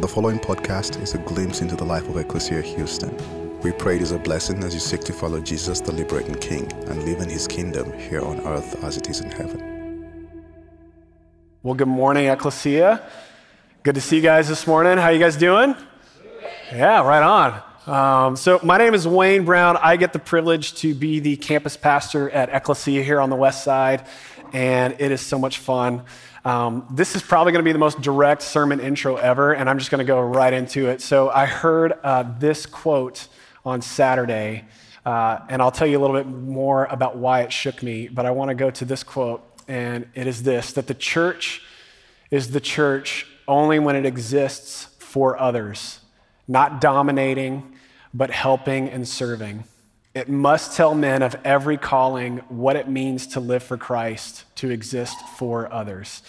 The following podcast is a glimpse into the life of Ecclesia Houston. We pray it is a blessing as you seek to follow Jesus, the liberating King, and live in his kingdom here on earth as it is in heaven. Well, good morning, Ecclesia. Good to see you guys this morning. How you guys doing? Yeah, right on. Um, so, my name is Wayne Brown. I get the privilege to be the campus pastor at Ecclesia here on the west side, and it is so much fun. Um, this is probably going to be the most direct sermon intro ever, and I'm just going to go right into it. So, I heard uh, this quote on Saturday, uh, and I'll tell you a little bit more about why it shook me, but I want to go to this quote, and it is this that the church is the church only when it exists for others, not dominating but helping and serving. It must tell men of every calling what it means to live for Christ, to exist for others.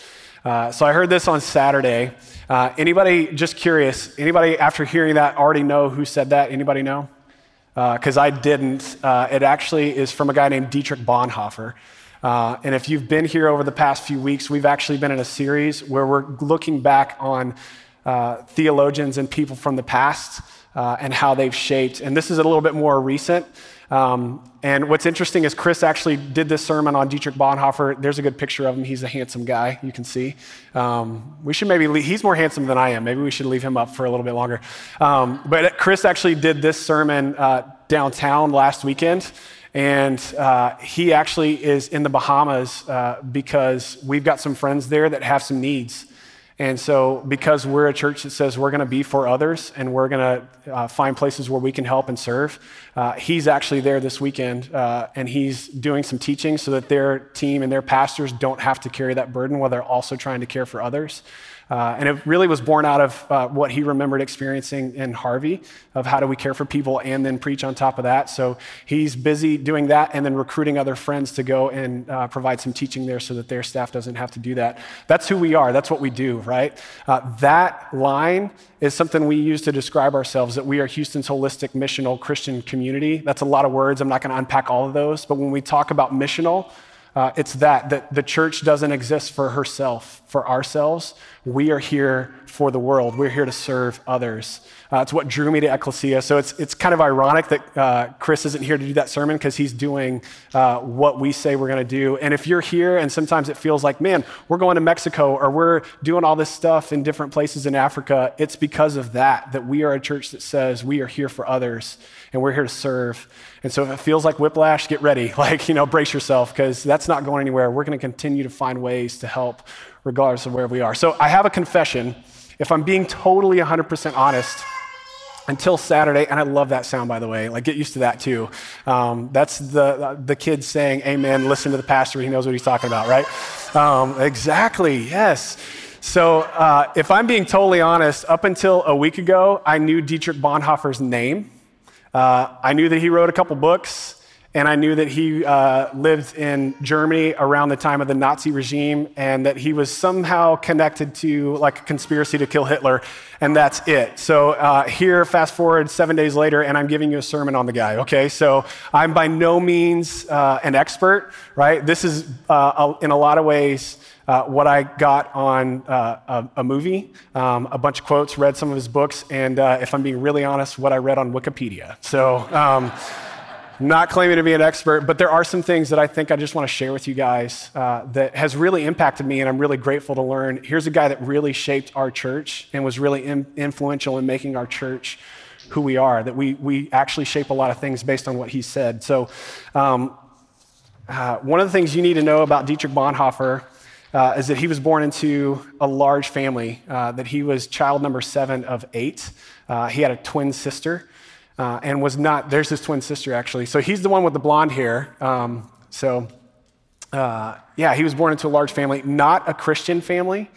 Uh, so I heard this on Saturday. Uh, anybody, just curious, anybody after hearing that already know who said that? Anybody know? Because uh, I didn't. Uh, it actually is from a guy named Dietrich Bonhoeffer. Uh, and if you've been here over the past few weeks, we've actually been in a series where we're looking back on uh, theologians and people from the past uh, and how they've shaped. And this is a little bit more recent. Um, and what's interesting is Chris actually did this sermon on Dietrich Bonhoeffer. There's a good picture of him. He's a handsome guy, you can see. Um, we should maybe, leave, he's more handsome than I am. Maybe we should leave him up for a little bit longer. Um, but Chris actually did this sermon uh, downtown last weekend. And uh, he actually is in the Bahamas uh, because we've got some friends there that have some needs. And so, because we're a church that says we're going to be for others and we're going to uh, find places where we can help and serve, uh, he's actually there this weekend uh, and he's doing some teaching so that their team and their pastors don't have to carry that burden while they're also trying to care for others. Uh, and it really was born out of uh, what he remembered experiencing in Harvey of how do we care for people and then preach on top of that. So he's busy doing that and then recruiting other friends to go and uh, provide some teaching there so that their staff doesn't have to do that. That's who we are. That's what we do, right? Uh, that line is something we use to describe ourselves that we are Houston's holistic missional Christian community. That's a lot of words. I'm not going to unpack all of those. But when we talk about missional, uh, it's that, that the church doesn't exist for herself, for ourselves. We are here for the world. We're here to serve others. Uh, it's what drew me to Ecclesia. So it's, it's kind of ironic that uh, Chris isn't here to do that sermon because he's doing uh, what we say we're going to do. And if you're here and sometimes it feels like, man, we're going to Mexico or we're doing all this stuff in different places in Africa, it's because of that, that we are a church that says we are here for others and we're here to serve. And so if it feels like whiplash, get ready. Like, you know, brace yourself because that's not going anywhere. We're going to continue to find ways to help regardless of where we are. So I have a confession. If I'm being totally 100% honest, until Saturday, and I love that sound, by the way. Like, get used to that too. Um, that's the the kids saying "Amen." Listen to the pastor; he knows what he's talking about, right? Um, exactly. Yes. So, uh, if I'm being totally honest, up until a week ago, I knew Dietrich Bonhoeffer's name. Uh, I knew that he wrote a couple books, and I knew that he uh, lived in Germany around the time of the Nazi regime, and that he was somehow connected to like a conspiracy to kill Hitler, and that's it. So uh, here, fast forward seven days later, and I'm giving you a sermon on the guy. Okay, so I'm by no means uh, an expert, right? This is uh, in a lot of ways. Uh, what I got on uh, a, a, movie, um, a bunch of quotes, read some of his books, and uh, if I'm being really honest, what I read on Wikipedia. So, um, not claiming to be an expert, but there are some things that I think I just want to share with you guys uh, that has really impacted me, and I'm really grateful to learn. Here's a guy that really shaped our church and was really in, influential in making our church who we are, that we, we actually shape a lot of things based on what he said. So, um, uh, one of the things you need to know about Dietrich Bonhoeffer uh, is that he was born into a large family, uh, that he was child number seven of eight. Uh, he had a twin sister uh, and was not, there's his twin sister actually. So he's the one with the blonde hair. Um, so, uh, yeah, he was born into a large family, not a Christian family.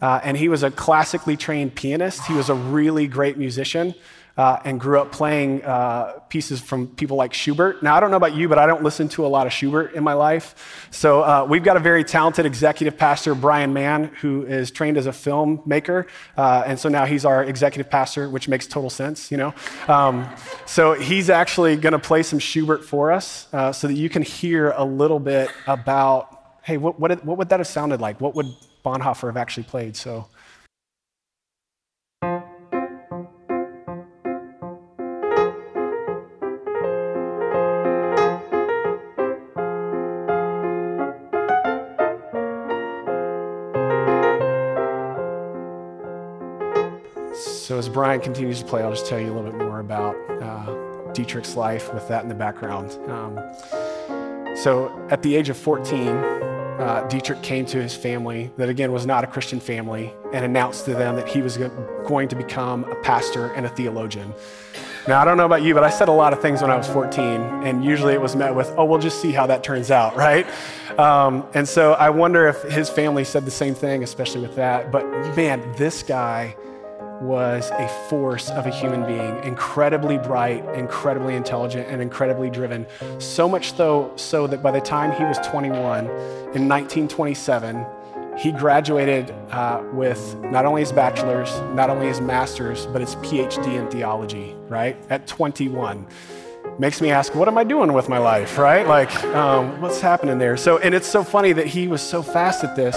Uh, and he was a classically trained pianist. He was a really great musician uh, and grew up playing uh, pieces from people like Schubert. Now, I don't know about you, but I don't listen to a lot of Schubert in my life. So, uh, we've got a very talented executive pastor, Brian Mann, who is trained as a filmmaker. Uh, and so now he's our executive pastor, which makes total sense, you know? Um, so, he's actually going to play some Schubert for us uh, so that you can hear a little bit about hey, what, what, what would that have sounded like? What would Bonhoeffer have actually played? So, Brian continues to play, I'll just tell you a little bit more about uh, Dietrich's life with that in the background. Um, so, at the age of 14, uh, Dietrich came to his family, that again was not a Christian family, and announced to them that he was going to become a pastor and a theologian. Now, I don't know about you, but I said a lot of things when I was 14, and usually it was met with, oh, we'll just see how that turns out, right? Um, and so I wonder if his family said the same thing, especially with that. But man, this guy was a force of a human being, incredibly bright, incredibly intelligent, and incredibly driven. So much so, so that by the time he was 21, in 1927, he graduated uh, with not only his bachelor's, not only his master's, but his PhD in theology, right? At 21. Makes me ask, what am I doing with my life, right? Like, um, what's happening there? So, and it's so funny that he was so fast at this.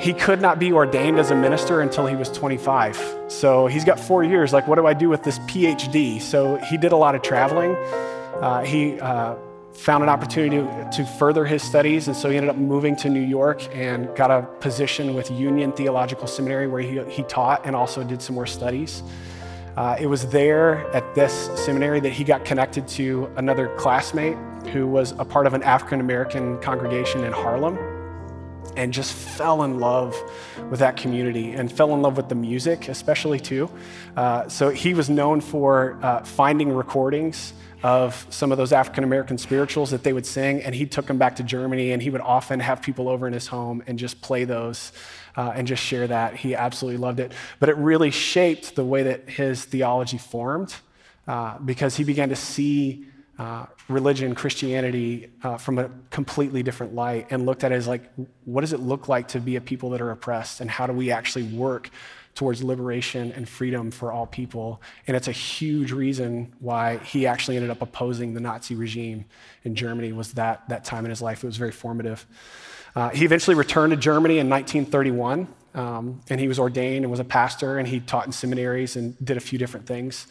He could not be ordained as a minister until he was 25. So he's got four years. Like, what do I do with this PhD? So he did a lot of traveling. Uh, he uh, found an opportunity to, to, further his studies, and so he ended up moving to New York and got a position with Union Theological Seminary where he, he taught and also did some more studies. Uh, it was there at this seminary that he got connected to another classmate who was a part of an African American congregation in Harlem and just fell in love with that community and fell in love with the music, especially too. Uh, so he was known for uh, finding recordings of some of those African American spirituals that they would sing, and he took them back to Germany, and he would often have people over in his home and just play those uh, and just share that. He absolutely loved it. But it really shaped the way that his theology formed uh, because he began to see uh, religion, Christianity, uh, from a completely different light and looked at it as like, what does it look like to be a people that are oppressed, and how do we actually work towards liberation and freedom for all people. And it's a huge reason why he actually ended up opposing the Nazi regime in Germany was that, that time in his life. It was very formative. Uh, he eventually returned to Germany in 1931, um, and he was ordained and was a pastor, and he taught in seminaries and did a few different things.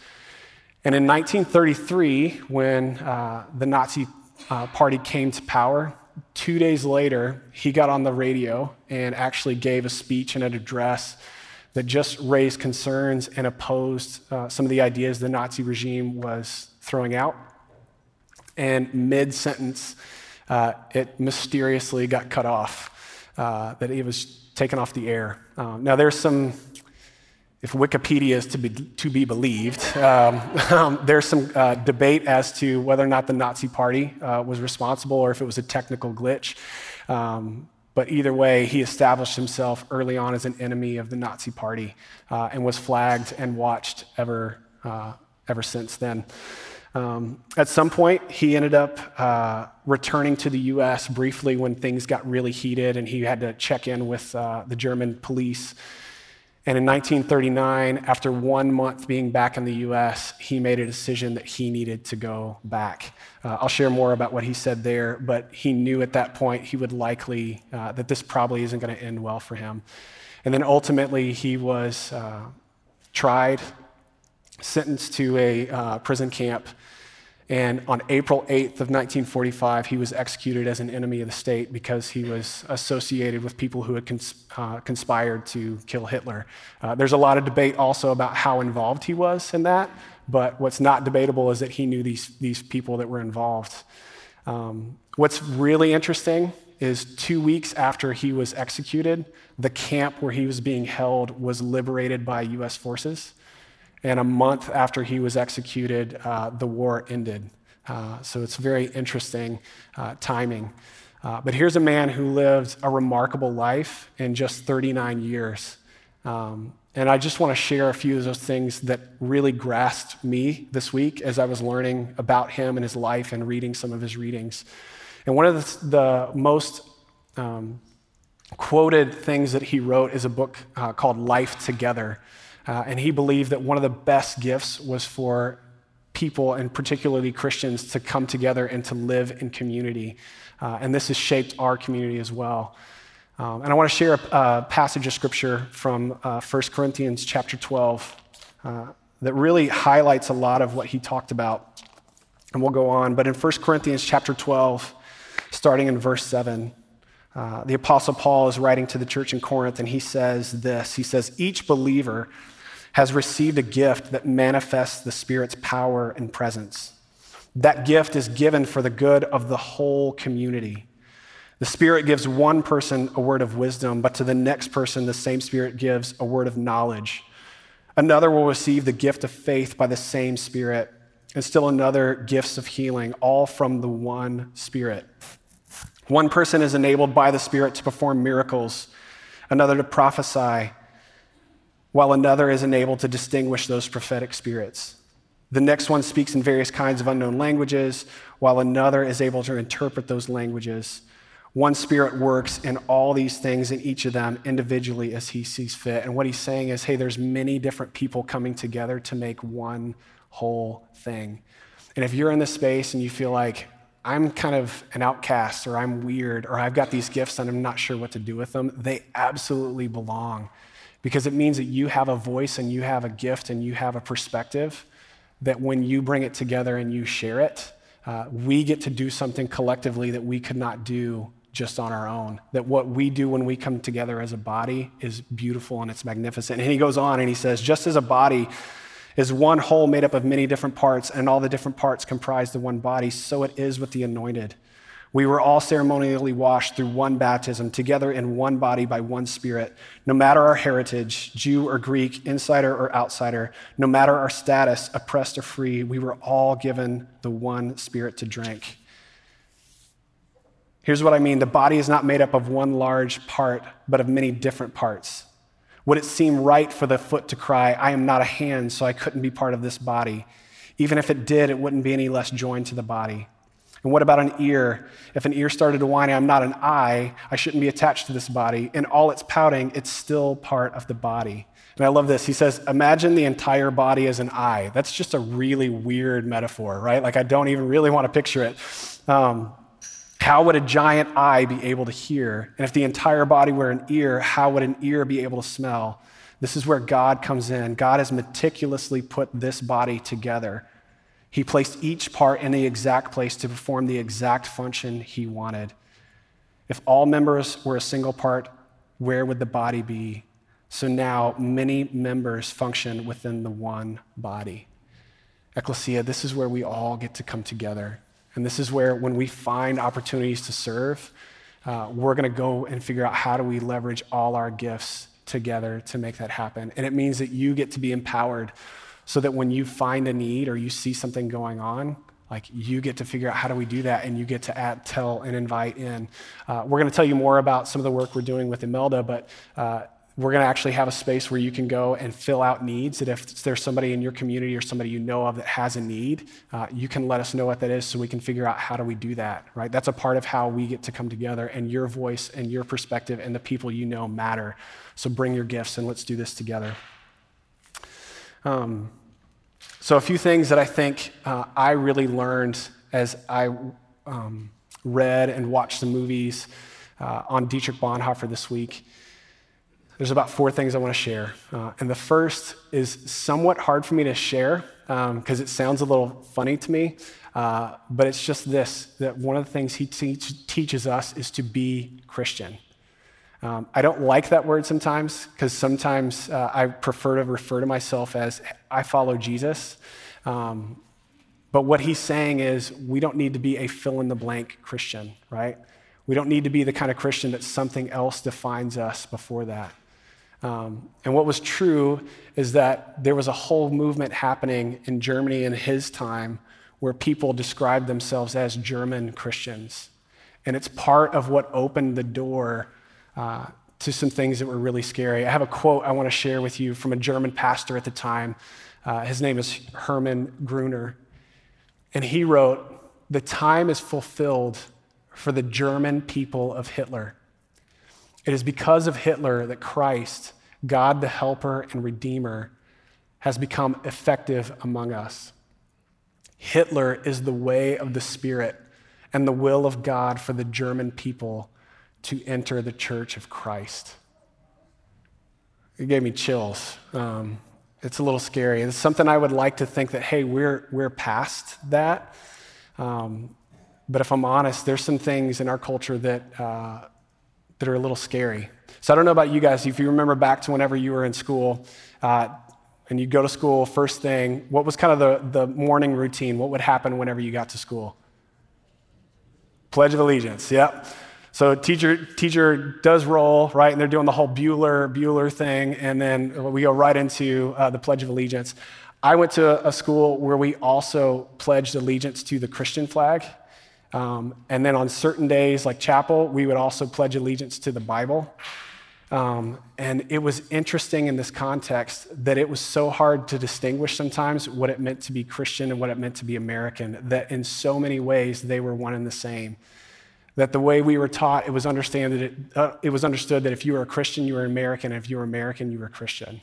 And in 1933, when uh, the Nazi uh, party came to power, two days later, he got on the radio and actually gave a speech and an address that just raised concerns and opposed uh, some of the ideas the Nazi regime was throwing out. And mid sentence, uh, it mysteriously got cut off, uh, that it was taken off the air. Um, now, there's some, if Wikipedia is to be, to be believed, um, um, there's some uh, debate as to whether or not the Nazi Party uh, was responsible or if it was a technical glitch. Um, but either way, he established himself early on as an enemy of the Nazi Party uh, and was flagged and watched ever, uh, ever since then. Um, at some point, he ended up uh, returning to the US briefly when things got really heated and he had to check in with uh, the German police. And in 1939, after one month being back in the US, he made a decision that he needed to go back. Uh, I'll share more about what he said there, but he knew at that point he would likely, uh, that this probably isn't going to end well for him. And then ultimately, he was uh, tried, sentenced to a uh, prison camp, and on April 8th of 1945, he was executed as an enemy of the state because he was associated with people who had cons- uh, conspired to kill Hitler. Uh, there's a lot of debate also about how involved he was in that, but what's not debatable is that he knew these, these people that were involved. Um, what's really interesting is two weeks after he was executed, the camp where he was being held was liberated by US forces. And a month after he was executed, uh, the war ended. Uh, so it's very interesting uh, timing. Uh, but here's a man who lived a remarkable life in just 39 years. Um, and I just want to share a few of those things that really grasped me this week as I was learning about him and his life and reading some of his readings. And one of the, the most um, quoted things that he wrote is a book uh, called Life Together. Uh, and he believed that one of the best gifts was for people, and particularly Christians, to come together and to live in community. Uh, and this has shaped our community as well. Um, and I want to share a, a, passage of scripture from uh, 1 Corinthians chapter 12 uh, that really highlights a lot of what he talked about. And we'll go on. But in 1 Corinthians chapter 12, starting in verse 7, uh, the Apostle Paul is writing to the church in Corinth, and he says this He says, Each believer has received a gift that manifests the Spirit's power and presence. That gift is given for the good of the whole community. The Spirit gives one person a word of wisdom, but to the next person, the same Spirit gives a word of knowledge. Another will receive the gift of faith by the same Spirit, and still another gifts of healing, all from the one Spirit. One person is enabled by the Spirit to perform miracles, another to prophesy, while another is enabled to distinguish those prophetic spirits. The next one speaks in various kinds of unknown languages, while another is able to interpret those languages. One spirit works in all these things in each of them individually as he sees fit. And what he's saying is, hey, there's many different people coming together to make one whole thing. And if you're in this space and you feel like, I'm kind of an outcast or I'm weird or I've got these gifts and I'm not sure what to do with them, they absolutely belong because it means that you have a voice and you have a gift and you have a perspective that when you bring it together and you share it, uh, we get to do something collectively that we could not do just on our own. That what we do when we come together as a body is beautiful and it's magnificent. And he goes on and he says, just as a body is one whole made up of many different parts, and all the different parts comprise the one body, so it is with the anointed. We were all ceremonially washed through one baptism, together in one body by one Spirit. No matter our heritage, Jew or Greek, insider or outsider, no matter our status, oppressed or free, we were all given the one Spirit to drink. Here's what I mean the body is not made up of one large part, but of many different parts. Would it seem right for the foot to cry, I am not a hand, so I couldn't be part of this body? Even if it did, it wouldn't be any less joined to the body. And what about an ear? If an ear started to whine, I'm not an eye, I shouldn't be attached to this body. And all its pouting, it's still part of the body. And I love this. He says, Imagine the entire body as an eye. That's just a really weird metaphor, right? Like, I don't even really want to picture it. Um, how would a giant eye be able to hear? And if the entire body were an ear, how would an ear be able to smell? This is where God comes in. God has meticulously put this body together he placed each part in the exact place to perform the exact function he wanted. If all members were a single part, where would the body be? So now many members function within the one body. Ecclesia, this is where we all get to come together. And this is where, when we find opportunities to serve, uh, we're going to go and figure out how do we leverage all our gifts together to make that happen. And it means that you get to be empowered so that when you find a need or you see something going on, like you get to figure out how do we do that and you get to add, tell and invite in. Uh, we're going to tell you more about some of the work we're doing with imelda but uh, we're going to actually have a space where you can go and fill out needs that if there's somebody in your community or somebody you know of that has a need uh, you can let us know what that is so we can figure out how do we do that right? That's a part of how we get to come together and your voice and your perspective and the people you know matter. So bring your gifts and let's do this together. Um, so, a few things that I think uh, I really learned as I um, read and watched the movies uh, on Dietrich Bonhoeffer this week. There's about four things I want to share. Uh, and the first is somewhat hard for me to share because um, it sounds a little funny to me. Uh, but it's just this that one of the things he te- teaches us is to be Christian. Um, I don't like that word sometimes because sometimes uh, I prefer to refer to myself as I follow Jesus. Um, but what he's saying is we don't need to be a fill in the blank Christian, right? We don't need to be the kind of Christian that something else defines us before that. Um, and what was true is that there was a whole movement happening in Germany in his time where people described themselves as German Christians. And it's part of what opened the door uh, to some things that were really scary. I have a quote I want to share with you from a German pastor at the time. Uh, his name is Hermann Gruner. And he wrote, The time is fulfilled for the German people of Hitler. It is because of Hitler that Christ, God the Helper and Redeemer, has become effective among us. Hitler is the way of the Spirit and the will of God for the German people to enter the church of Christ. It gave me chills. Um, it's a little scary. It's something I would like to think that, hey, we're, we're past that. Um, but if I'm honest, there's some things in our culture that, uh, that are a little scary. So I don't know about you guys. If you remember back to whenever you were in school, uh, and you'd go to school first thing, what was kind of the, the morning routine? What would happen whenever you got to school? Pledge of Allegiance, yep. So teacher, teacher does roll, right? And they're doing the whole Bueller, Bueller thing. And then we go right into uh, the Pledge of Allegiance. I went to a school where we also pledged allegiance to the Christian flag. Um, and then on certain days, like chapel, we would also pledge allegiance to the Bible. Um, and it was interesting in this context that it was so hard to distinguish sometimes what it meant to be Christian and what it meant to be American, that in so many ways they were one and the same. That the way we were taught, it was, understand that it, uh, it was understood that if you were a Christian, you were an American, and if you were American, you were Christian.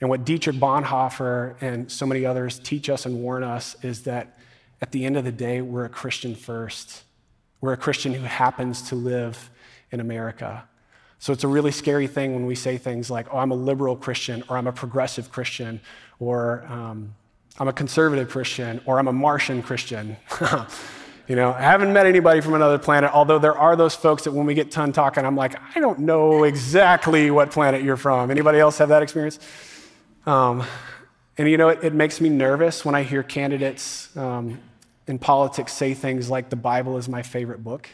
And what Dietrich Bonhoeffer and so many others teach us and warn us is that at the end of the day, we're a Christian first. We're a Christian who happens to live in America. So it's a really scary thing when we say things like, oh, I'm a liberal Christian, or I'm a progressive Christian, or um, I'm a conservative Christian, or I'm a Martian Christian. you know, I haven't met anybody from another planet, although there are those folks that when we get done talking, I'm like, I don't know exactly what planet you're from. Anybody else have that experience? Um, and you know, it, it, makes me nervous when I hear candidates um, in politics say things like, the Bible is my favorite book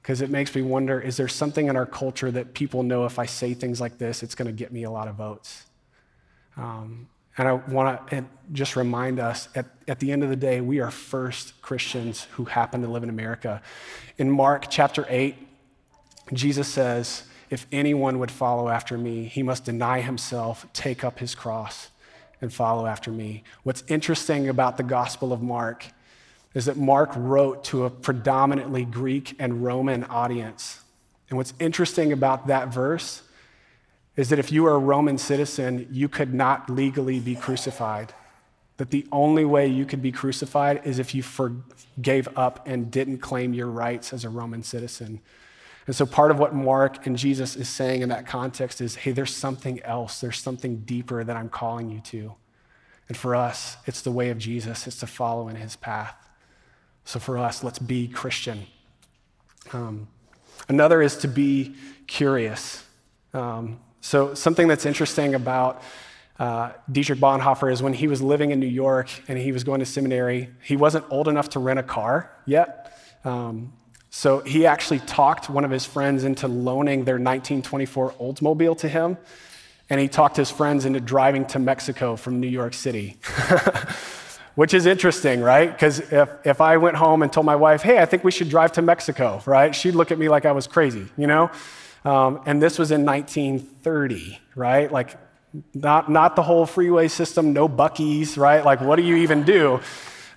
because it makes me wonder is there something in our culture that people know if I say things like this, it's going to get me a lot of votes? Um, and I want to just remind us at, at the end of the day, we are first Christians who happen to live in America. In Mark chapter 8, Jesus says, If anyone would follow after me, he must deny himself, take up his cross, and follow after me. What's interesting about the Gospel of Mark is that Mark wrote to a predominantly Greek and Roman audience. And what's interesting about that verse is that if you were a Roman citizen, you could not legally be crucified. That the only way you could be crucified is if you gave up and didn't claim your rights as a Roman citizen. And so, part of what Mark and Jesus is saying in that context is hey, there's something else, there's something deeper that I'm calling you to. And for us, it's the way of Jesus, it's to follow in his path. So for us, let's be Christian. Um, another is to be curious. Um, so, something that's interesting about uh, Dietrich Bonhoeffer is when he was living in New York and he was going to seminary, he wasn't old enough to rent a car yet. Um, so, he actually talked one of his friends into loaning their 1924 Oldsmobile to him. And he talked his friends into driving to Mexico from New York City. which is interesting, right? Because if, if I went home and told my wife, hey, I think we should drive to Mexico, right? She'd look at me like I was crazy, you know? Um, and this was in 1930, right? Like, not, not the whole freeway system, no Buc-ee's, right? Like, what do you even do?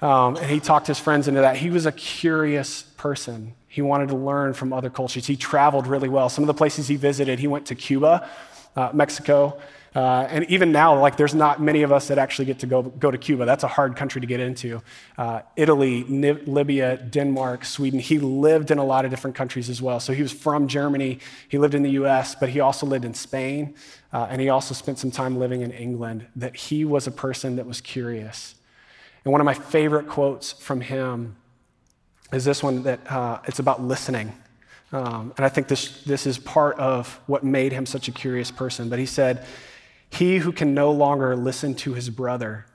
Um, and he talked his friends into that. He was a curious person. He wanted to learn from other cultures. He traveled really well. Some of the places he visited, he went to Cuba, uh, Mexico, uh, and even now, like there's not many of us that actually get to go, go to Cuba. That's a hard country to get into. Uh, Italy, Libya, Denmark, Sweden. He lived in a lot of different countries as well. So he was from Germany. He lived in the US, but he also lived in Spain. Uh, and he also spent some time living in England. That he was a person that was curious. And one of my favorite quotes from him is this one that uh, it's about listening. Um, and I think this, this is part of what made him such a curious person. But he said, he who can no longer listen to his brother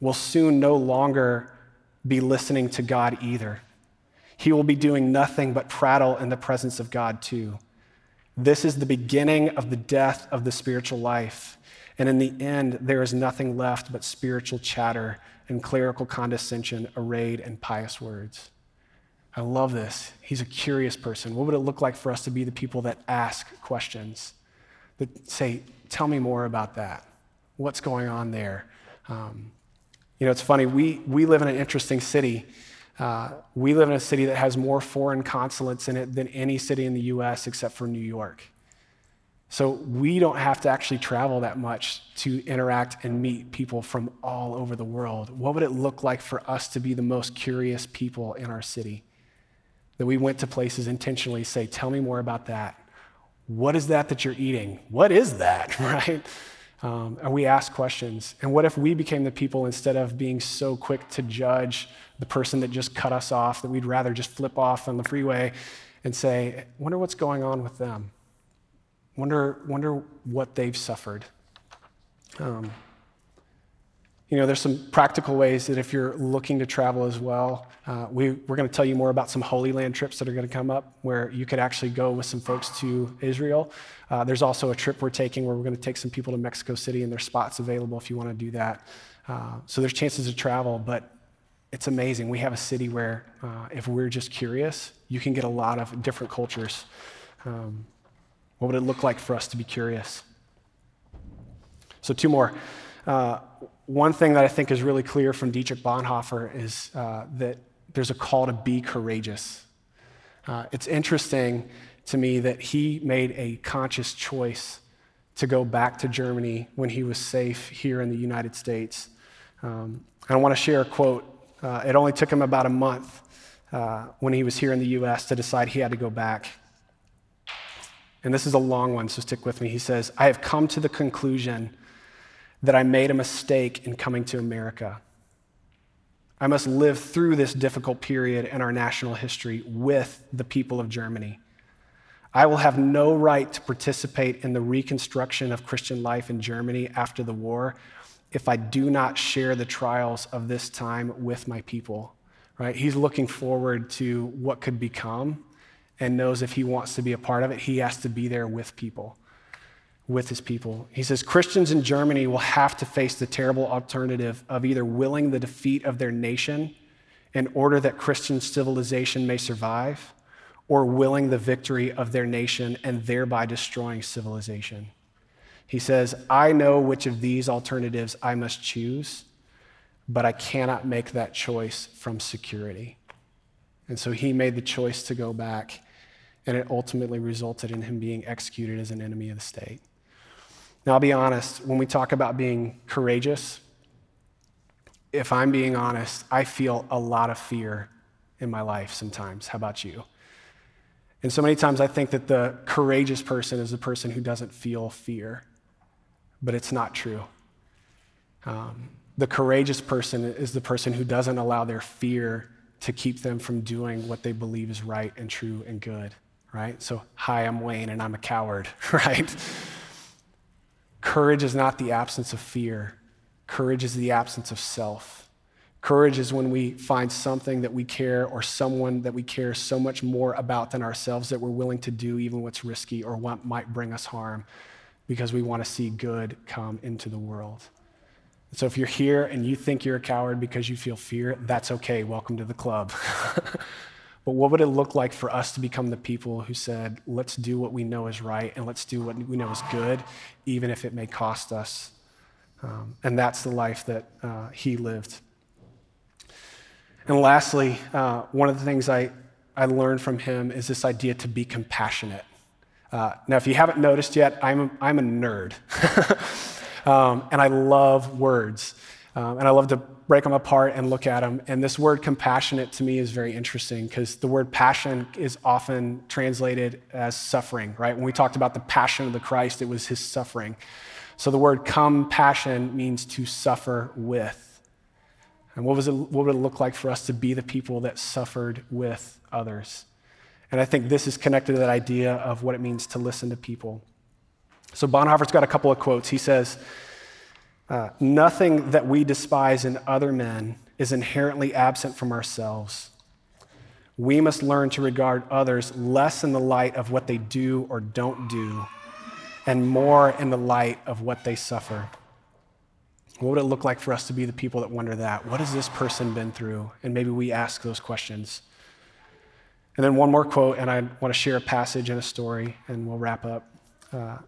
will soon no longer be listening to God either. He will be doing nothing but prattle in the presence of God too. This is the beginning of the death of the spiritual life. And in the end, there is nothing left but spiritual chatter and clerical condescension arrayed in pious words. I love this. He's a curious person. What would it look like for us to be the people that ask questions, that say, Tell me more about that. What's going on there? Um, you know, it's funny. We, we live in an interesting city. Uh, we live in a city that has more foreign consulates in it than any city in the US except for New York. So we don't have to actually travel that much to interact and meet people from all over the world. What would it look like for us to be the most curious people in our city? That we went to places intentionally, say, Tell me more about that. What is that that you're eating? What is that, right? Um, and we ask questions. And what if we became the people, instead of being so quick to judge the person that just cut us off, that we'd rather just flip off on the freeway and say, wonder what's going on with them? Wonder, wonder what they've suffered. Um, you know, there's some practical ways that if you're looking to travel as well, uh, we, we're going to tell you more about some Holy Land trips that are going to come up where you could actually go with some folks to Israel. Uh, there's also a trip we're taking where we're going to take some people to Mexico City, and there's spots available if you want to do that. Uh, so there's chances to travel, but it's amazing. We have a city where, uh, if we're just curious, you can get a lot of different cultures. Um, what would it look like for us to be curious? So, two more. Uh, one thing that I think is really clear from Dietrich Bonhoeffer is uh, that there's a call to be courageous. Uh, it's interesting to me that he made a conscious choice to go back to Germany when he was safe here in the United States. Um, I want to share a quote. Uh, it only took him about a month uh, when he was here in the US to decide he had to go back. And this is a long one, so stick with me. He says, I have come to the conclusion that I made a mistake in coming to America. I must live through this difficult period in our national history with the people of Germany. I will have no right to participate in the reconstruction of Christian life in Germany after the war if I do not share the trials of this time with my people. Right? He's looking forward to what could become and knows if he wants to be a part of it, he has to be there with people with his people. He says Christians in Germany will have to face the terrible alternative of either willing the defeat of their nation in order that Christian civilization may survive, or willing the victory of their nation and thereby destroying civilization. He says, I know which of these alternatives I must choose, but I cannot make that choice from security. And so he made the choice to go back, and it ultimately resulted in him being executed as an enemy of the state. Now, I'll be honest, when we talk about being courageous, if I'm being honest, I feel a lot of fear in my life sometimes. How about you? And so many times I think that the courageous person is the person who doesn't feel fear, but it's not true. Um, the courageous person is the person who doesn't allow their fear to keep them from doing what they believe is right and true and good, right? So, hi, I'm Wayne and I'm a coward, right? Courage is not the absence of fear, courage is the absence of self. Courage is when we find something that we care or someone that we care so much more about than ourselves that we're willing to do even what's risky or what might bring us harm because we want to see good come into the world. So if you're here and you think you're a coward because you feel fear, that's okay. Welcome to the club. But what would it look like for us to become the people who said, let's do what we know is right and let's do what we know is good, even if it may cost us? Um, and that's the life that uh, he lived. And lastly, uh, one of the things I, I learned from him is this idea to be compassionate. Uh, now, if you haven't noticed yet, I'm a, I'm a nerd. um, and I love words. Um, and I love to break them apart and look at them. And this word compassionate to me is very interesting because the word passion is often translated as suffering, right? When we talked about the passion of the Christ, it was his suffering. So the word compassion means to suffer with. And what, was it, what would it look like for us to be the people that suffered with others? And I think this is connected to that idea of what it means to listen to people. So Bonhoeffer's got a couple of quotes. He says, uh, nothing that we despise in other men is inherently absent from ourselves. We must learn to regard others less in the light of what they do or don't do, and more in the light of what they suffer. What would it look like for us to be the people that wonder that? What has this person been through? And maybe we ask those questions. And then one more quote, and I want to share a passage and a story, and we'll wrap up. Uh,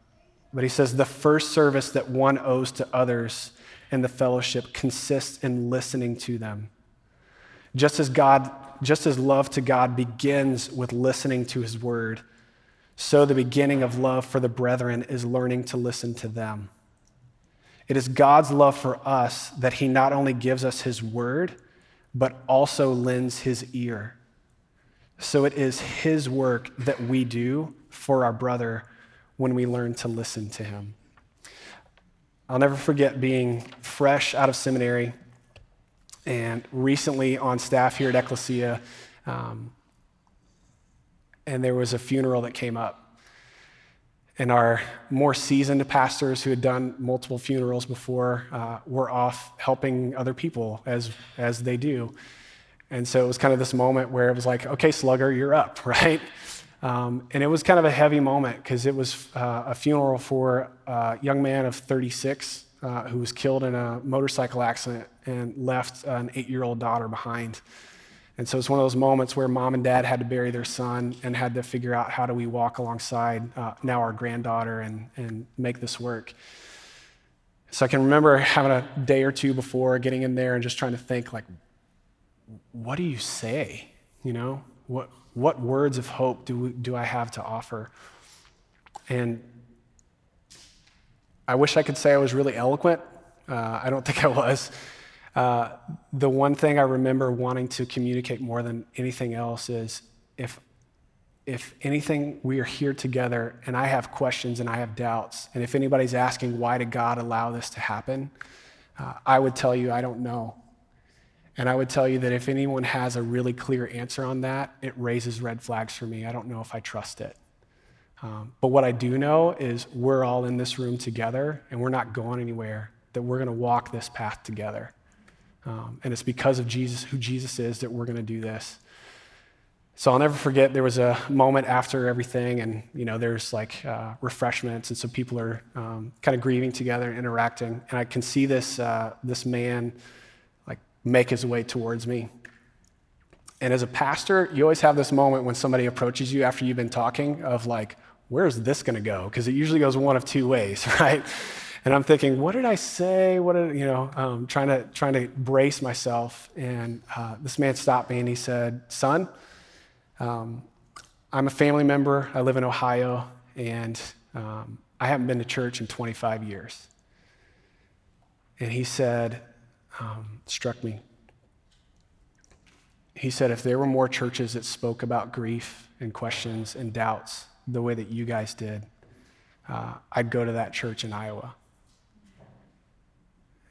but he says the first service that one owes to others in the fellowship consists in listening to them. Just as God, just as love to God begins with listening to his word, so the beginning of love for the brethren is learning to listen to them. It is God's love for us that he not only gives us his word, but also lends his ear. So it is his work that we do for our brother when we learn to listen to him. I'll never forget being fresh out of seminary and recently on staff here at Ecclesia. Um, and there was a funeral that came up. And our more seasoned pastors who had done multiple funerals before uh, were off helping other people as, as they do. And so it was kind of this moment where it was like, okay, slugger, you're up, right? Um, and it was kind of a heavy moment because it was uh, a funeral for a young man of 36 uh, who was killed in a motorcycle accident and left an eight year old daughter behind. And so it's one of those moments where mom and dad had to bury their son and had to figure out how do we walk alongside uh, now our granddaughter and, and make this work. So I can remember having a day or two before getting in there and just trying to think like, what do you say? You know, what, what words of hope do, do I have to offer? And I wish I could say I was really eloquent. Uh, I don't think I was. Uh, the one thing I remember wanting to communicate more than anything else is if, if anything, we are here together and I have questions and I have doubts, and if anybody's asking, why did God allow this to happen? Uh, I would tell you, I don't know. And I would tell you that if anyone has a really clear answer on that, it raises red flags for me. I don't know if I trust it. Um, but what I do know is we're all in this room together and we're not going anywhere, that we're going to walk this path together. Um, and it's because of Jesus, who Jesus is, that we're going to do this. So I'll never forget there was a moment after everything, and you know, there's like uh, refreshments, and so people are um, kind of grieving together and interacting. And I can see this uh, this man make his way towards me. And as a pastor, you always have this moment when somebody approaches you after you've been talking of like, where's this going to go? Because it usually goes one of two ways, right? And I'm thinking, what did I say? What did, you know, um, trying, to, trying to brace myself. And uh, this man stopped me and he said, Son, um, I'm a family member. I live in Ohio, and um, I haven't been to church in 25 years. And he said, um, struck me. He said, if there were more churches that spoke about grief and questions and doubts the way that you guys did, uh, I'd go to that church in Iowa.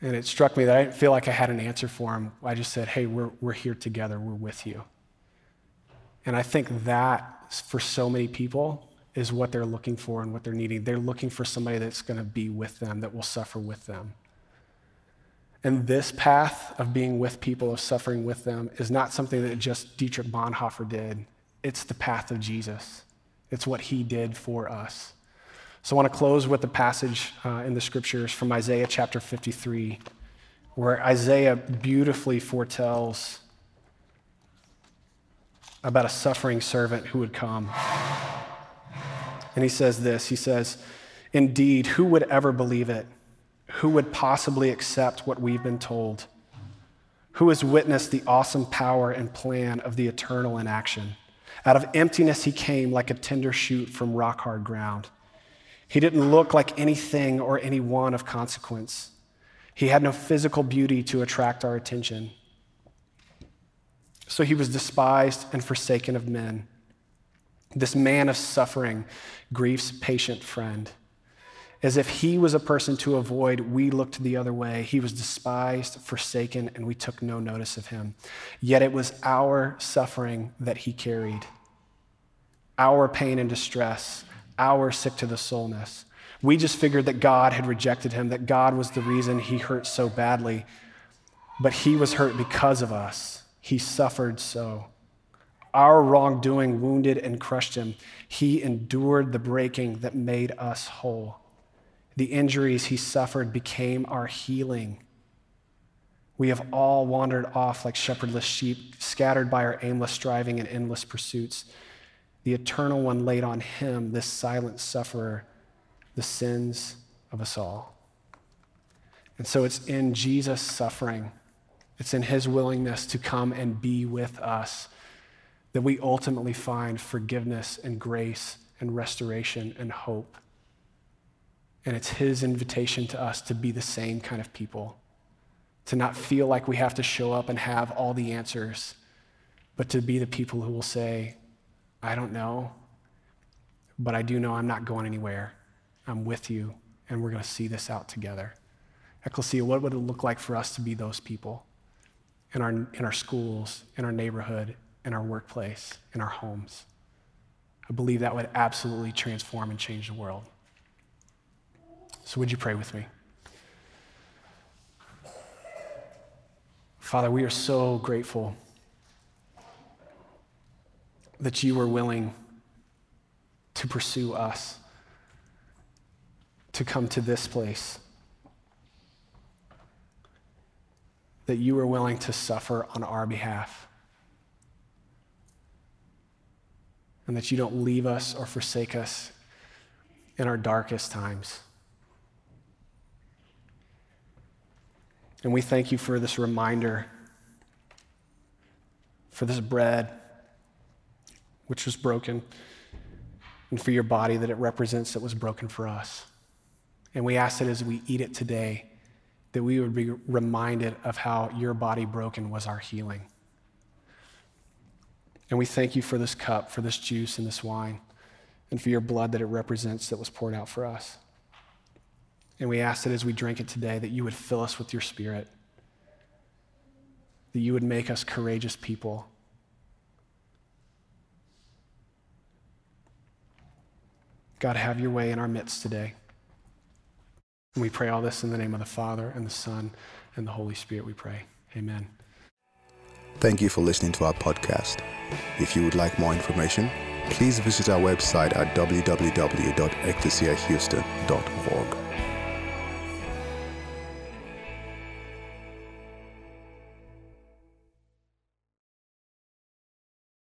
And it struck me that I didn't feel like I had an answer for him. I just said, hey, we're, we're here together, we're with you. And I think that, for so many people, is what they're looking for and what they're needing. They're looking for somebody that's going to be with them, that will suffer with them. And this path of being with people, of suffering with them, is not something that just Dietrich Bonhoeffer did. It's the path of Jesus, it's what he did for us. So I want to close with a passage uh, in the scriptures from Isaiah chapter 53, where Isaiah beautifully foretells about a suffering servant who would come. And he says this He says, Indeed, who would ever believe it? Who would possibly accept what we've been told? Who has witnessed the awesome power and plan of the eternal in action? Out of emptiness, he came like a tender shoot from rock hard ground. He didn't look like anything or anyone of consequence. He had no physical beauty to attract our attention. So he was despised and forsaken of men. This man of suffering, grief's patient friend. As if he was a person to avoid, we looked the other way. He was despised, forsaken, and we took no notice of him. Yet it was our suffering that he carried, our pain and distress our sick to the soulness. We just figured that God had rejected him, that God was the reason he hurt so badly. But he was hurt because of us. He suffered so. Our wrongdoing wounded and crushed him. He endured the breaking that made us whole. The injuries he suffered became our healing. We have all wandered off like shepherdless sheep, scattered by our aimless striving and endless pursuits the eternal one laid on him, this silent sufferer, the sins of us all. And so it's in Jesus' suffering, it's in his willingness to come and be with us that we ultimately find forgiveness and grace and restoration and hope. And it's his invitation to us to be the same kind of people, to not feel like we have to show up and have all the answers, but to be the people who will say, I don't know, but I do know I'm not going anywhere. I'm with you, and we're going to see this out together. Ecclesia, what would it look like for us to be those people in our, in our schools, in our neighborhood, in our workplace, in our homes? I believe that would absolutely transform and change the world. So, would you pray with me? Father, we are so grateful that you were willing to pursue us, to come to this place, that you were willing to suffer on our behalf, and that you don't leave us or forsake us in our darkest times. And we thank you for this reminder, for this bread which was broken, and for your body that it represents that was broken for us. And we ask that as we eat it today, that we would be reminded of how your body broken was our healing. And we thank you for this cup, for this juice and this wine, and for your blood that it represents that was poured out for us. And we ask that as we drink it today, that you would fill us with your spirit, that you would make us courageous people God, have your way in our midst today. And we pray all this in the name of the Father, and the Son, and the Holy Spirit, we pray. Amen. Thank you for listening to our podcast. If you would like more information, please visit our website at www.ecclesiahouston.org.